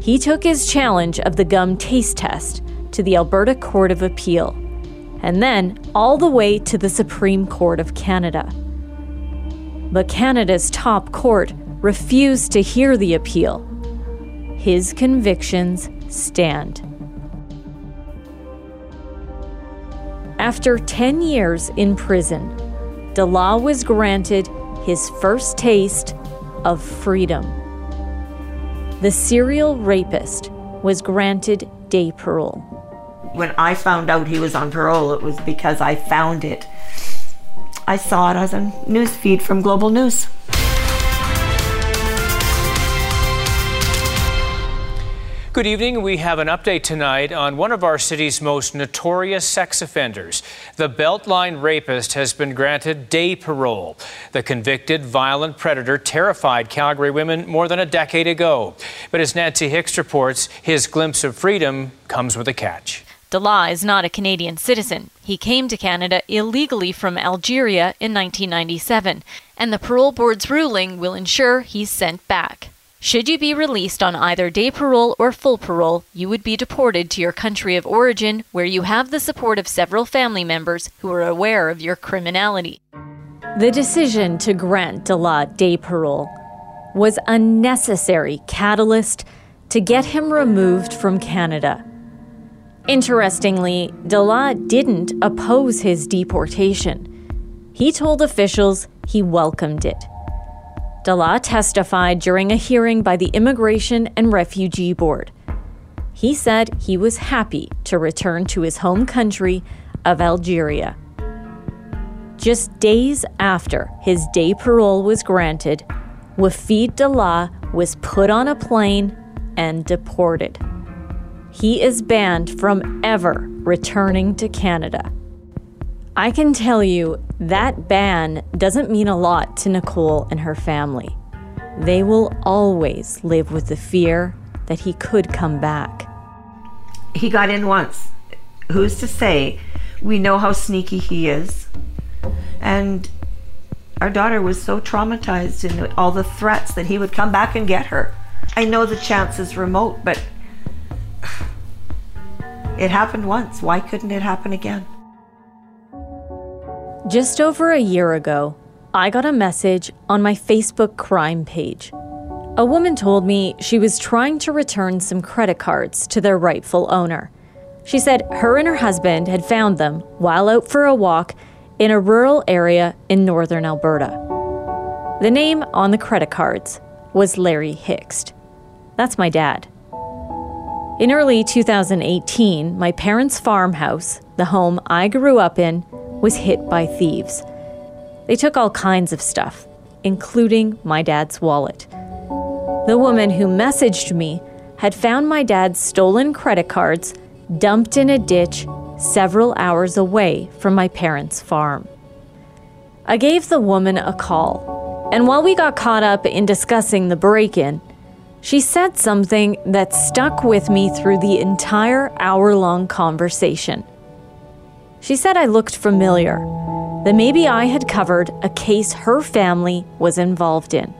He took his challenge of the gum taste test to the Alberta Court of Appeal, and then all the way to the Supreme Court of Canada. But Canada's top court refused to hear the appeal. His convictions stand. After 10 years in prison, Dalla was granted his first taste of freedom. The serial rapist was granted day parole. When I found out he was on parole, it was because I found it. I saw it as a news feed from Global News. Good evening. We have an update tonight on one of our city's most notorious sex offenders. The Beltline rapist has been granted day parole. The convicted violent predator terrified Calgary women more than a decade ago. But as Nancy Hixt reports, his glimpse of freedom comes with a catch. Dalla is not a Canadian citizen. He came to Canada illegally from Algeria in 1997, and the parole board's ruling will ensure he's sent back. Should you be released on either day parole or full parole, you would be deported to your country of origin where you have the support of several family members who are aware of your criminality. The decision to grant Dalla day parole was a necessary catalyst to get him removed from Canada. Interestingly, Dalla didn't oppose his deportation. He told officials he welcomed it. Dalla testified during a hearing by the Immigration and Refugee Board. He said he was happy to return to his home country of Algeria. Just days after his day parole was granted, Wafid Dalla was put on a plane and deported. He is banned from ever returning to Canada. I can tell you that ban doesn't mean a lot to Nicole and her family. They will always live with the fear that he could come back. He got in once. Who's to say? We know how sneaky he is. And our daughter was so traumatized in all the threats that he would come back and get her. I know the chance is remote, but it happened once. Why couldn't it happen again? Just over a year ago, I got a message on my Facebook crime page. A woman told me she was trying to return some credit cards to their rightful owner. She said her and her husband had found them while out for a walk in a rural area in northern Alberta. The name on the credit cards was Larry Hixt. That's my dad. In early 2018, my parents' farmhouse, the home I grew up in, was hit by thieves. They took all kinds of stuff, including my dad's wallet. The woman who messaged me had found my dad's stolen credit cards dumped in a ditch several hours away from my parents' farm. I gave the woman a call, and while we got caught up in discussing the break in, she said something that stuck with me through the entire hour long conversation. She said I looked familiar, that maybe I had covered a case her family was involved in.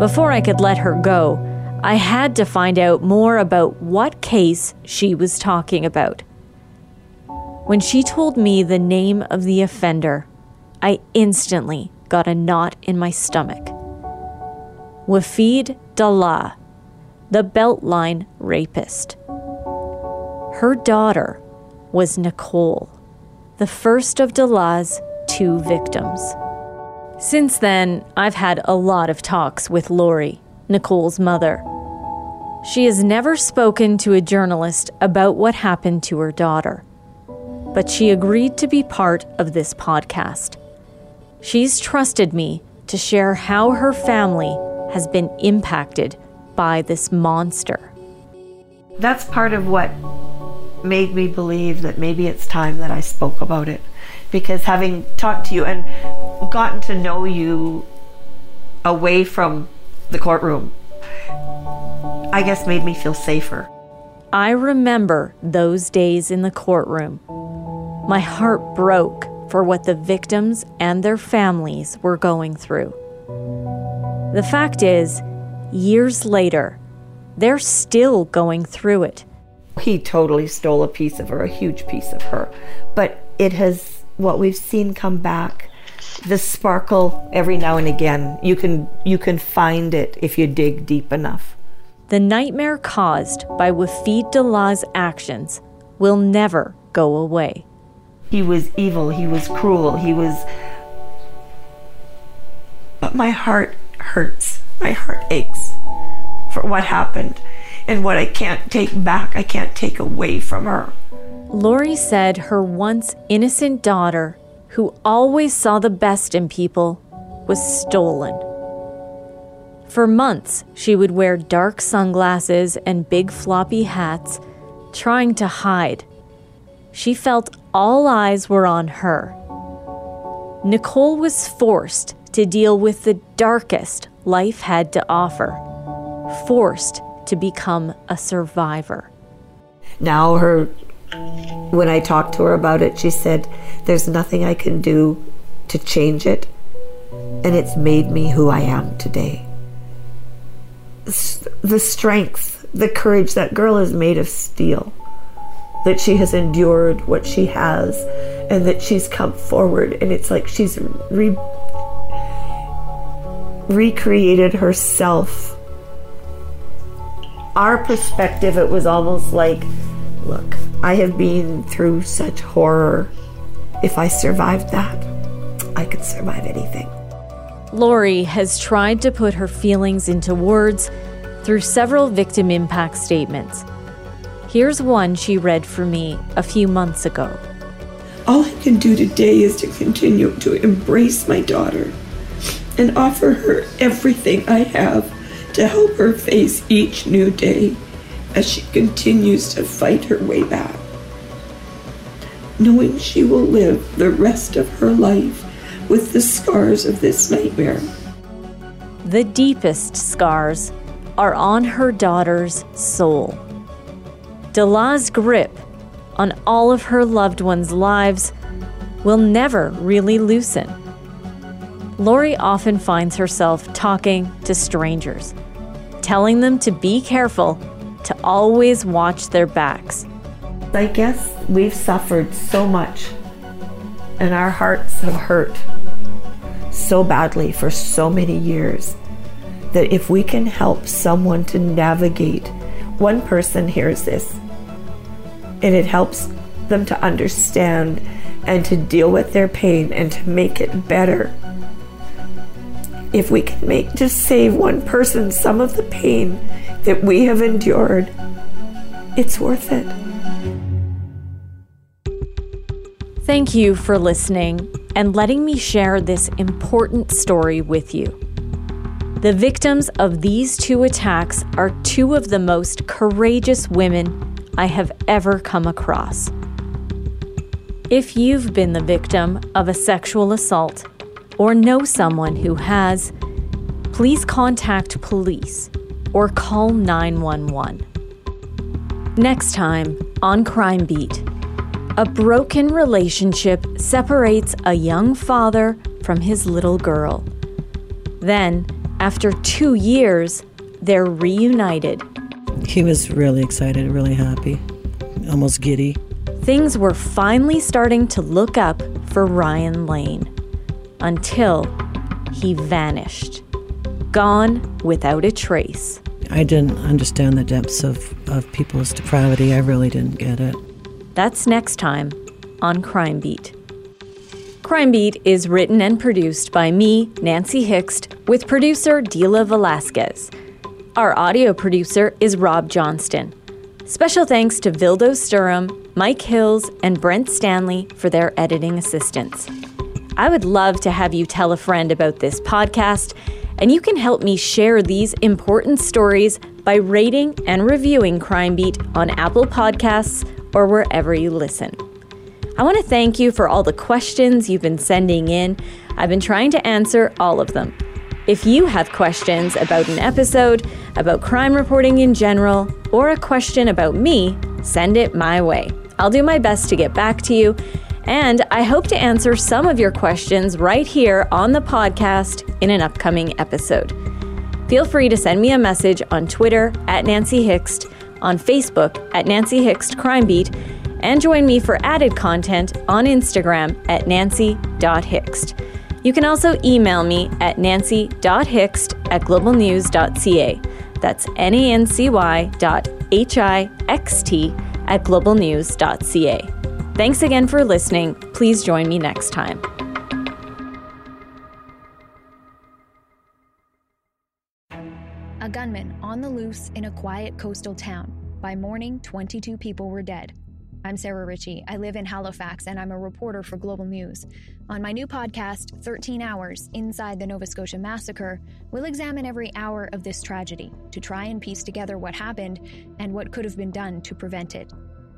Before I could let her go, I had to find out more about what case she was talking about. When she told me the name of the offender, I instantly got a knot in my stomach. Wafid Dalla, the Beltline rapist. Her daughter was Nicole, the first of Dalla's two victims. Since then, I've had a lot of talks with Lori, Nicole's mother. She has never spoken to a journalist about what happened to her daughter, but she agreed to be part of this podcast. She's trusted me to share how her family has been impacted by this monster. That's part of what made me believe that maybe it's time that I spoke about it. Because having talked to you and gotten to know you away from the courtroom, I guess made me feel safer. I remember those days in the courtroom. My heart broke for what the victims and their families were going through. The fact is, years later, they're still going through it. He totally stole a piece of her, a huge piece of her. But it has, what we've seen come back, the sparkle every now and again. You can, you can find it if you dig deep enough. The nightmare caused by Wafid Dalla's actions will never go away. He was evil, he was cruel, he was. But my heart hurts, my heart aches for what happened and what I can't take back, I can't take away from her. Lori said her once innocent daughter, who always saw the best in people, was stolen. For months, she would wear dark sunglasses and big floppy hats, trying to hide. She felt all eyes were on her. Nicole was forced to deal with the darkest life had to offer, forced to become a survivor. Now, her, when I talked to her about it, she said, There's nothing I can do to change it, and it's made me who I am today. The strength, the courage, that girl is made of steel. That she has endured what she has, and that she's come forward, and it's like she's re- recreated herself our perspective, it was almost like, look, I have been through such horror. If I survived that, I could survive anything. Lori has tried to put her feelings into words through several victim impact statements. Here's one she read for me a few months ago. All I can do today is to continue to embrace my daughter and offer her everything I have to help her face each new day as she continues to fight her way back. knowing she will live the rest of her life with the scars of this nightmare. The deepest scars are on her daughter's soul. Dalla's grip on all of her loved ones' lives will never really loosen. Lori often finds herself talking to strangers, telling them to be careful, to always watch their backs. I guess we've suffered so much, and our hearts have hurt so badly for so many years that if we can help someone to navigate, one person hears this and it helps them to understand and to deal with their pain and to make it better. If we can make just save one person some of the pain that we have endured, it's worth it. Thank you for listening and letting me share this important story with you. The victims of these two attacks are two of the most courageous women I have ever come across. If you've been the victim of a sexual assault or know someone who has, please contact police or call 911. Next time on Crime Beat, a broken relationship separates a young father from his little girl. Then, after two years, they're reunited he was really excited, really happy, almost giddy. Things were finally starting to look up for Ryan Lane until he vanished, gone without a trace. I didn't understand the depths of, of people's depravity. I really didn't get it. That's next time on Crime Beat. Crime Beat is written and produced by me, Nancy Hixt, with producer Dalla Velasquez. Our audio producer is Rob Johnston. Special thanks to Vildo Sturham, Mike Hills, and Brent Stanley for their editing assistance. I would love to have you tell a friend about this podcast, and you can help me share these important stories by rating and reviewing Crime Beat on Apple Podcasts or wherever you listen. I want to thank you for all the questions you've been sending in. I've been trying to answer all of them. If you have questions about an episode, about crime reporting in general, or a question about me, send it my way. I'll do my best to get back to you, and I hope to answer some of your questions right here on the podcast in an upcoming episode. Feel free to send me a message on Twitter at Nancy Hixt, on Facebook at Nancy Hixt Crime Beat, and join me for added content on Instagram at nancy.hixt. You can also email me at nancy.hixt at globalnews.ca. That's N A N C Y dot H I X T at globalnews.ca. Thanks again for listening. Please join me next time. A gunman on the loose in a quiet coastal town. By morning, 22 people were dead. I'm Sarah Ritchie. I live in Halifax and I'm a reporter for Global News. On my new podcast, 13 Hours Inside the Nova Scotia Massacre, we'll examine every hour of this tragedy to try and piece together what happened and what could have been done to prevent it.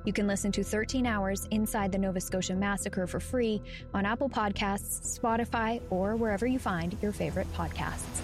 You can listen to 13 Hours Inside the Nova Scotia Massacre for free on Apple Podcasts, Spotify, or wherever you find your favorite podcasts.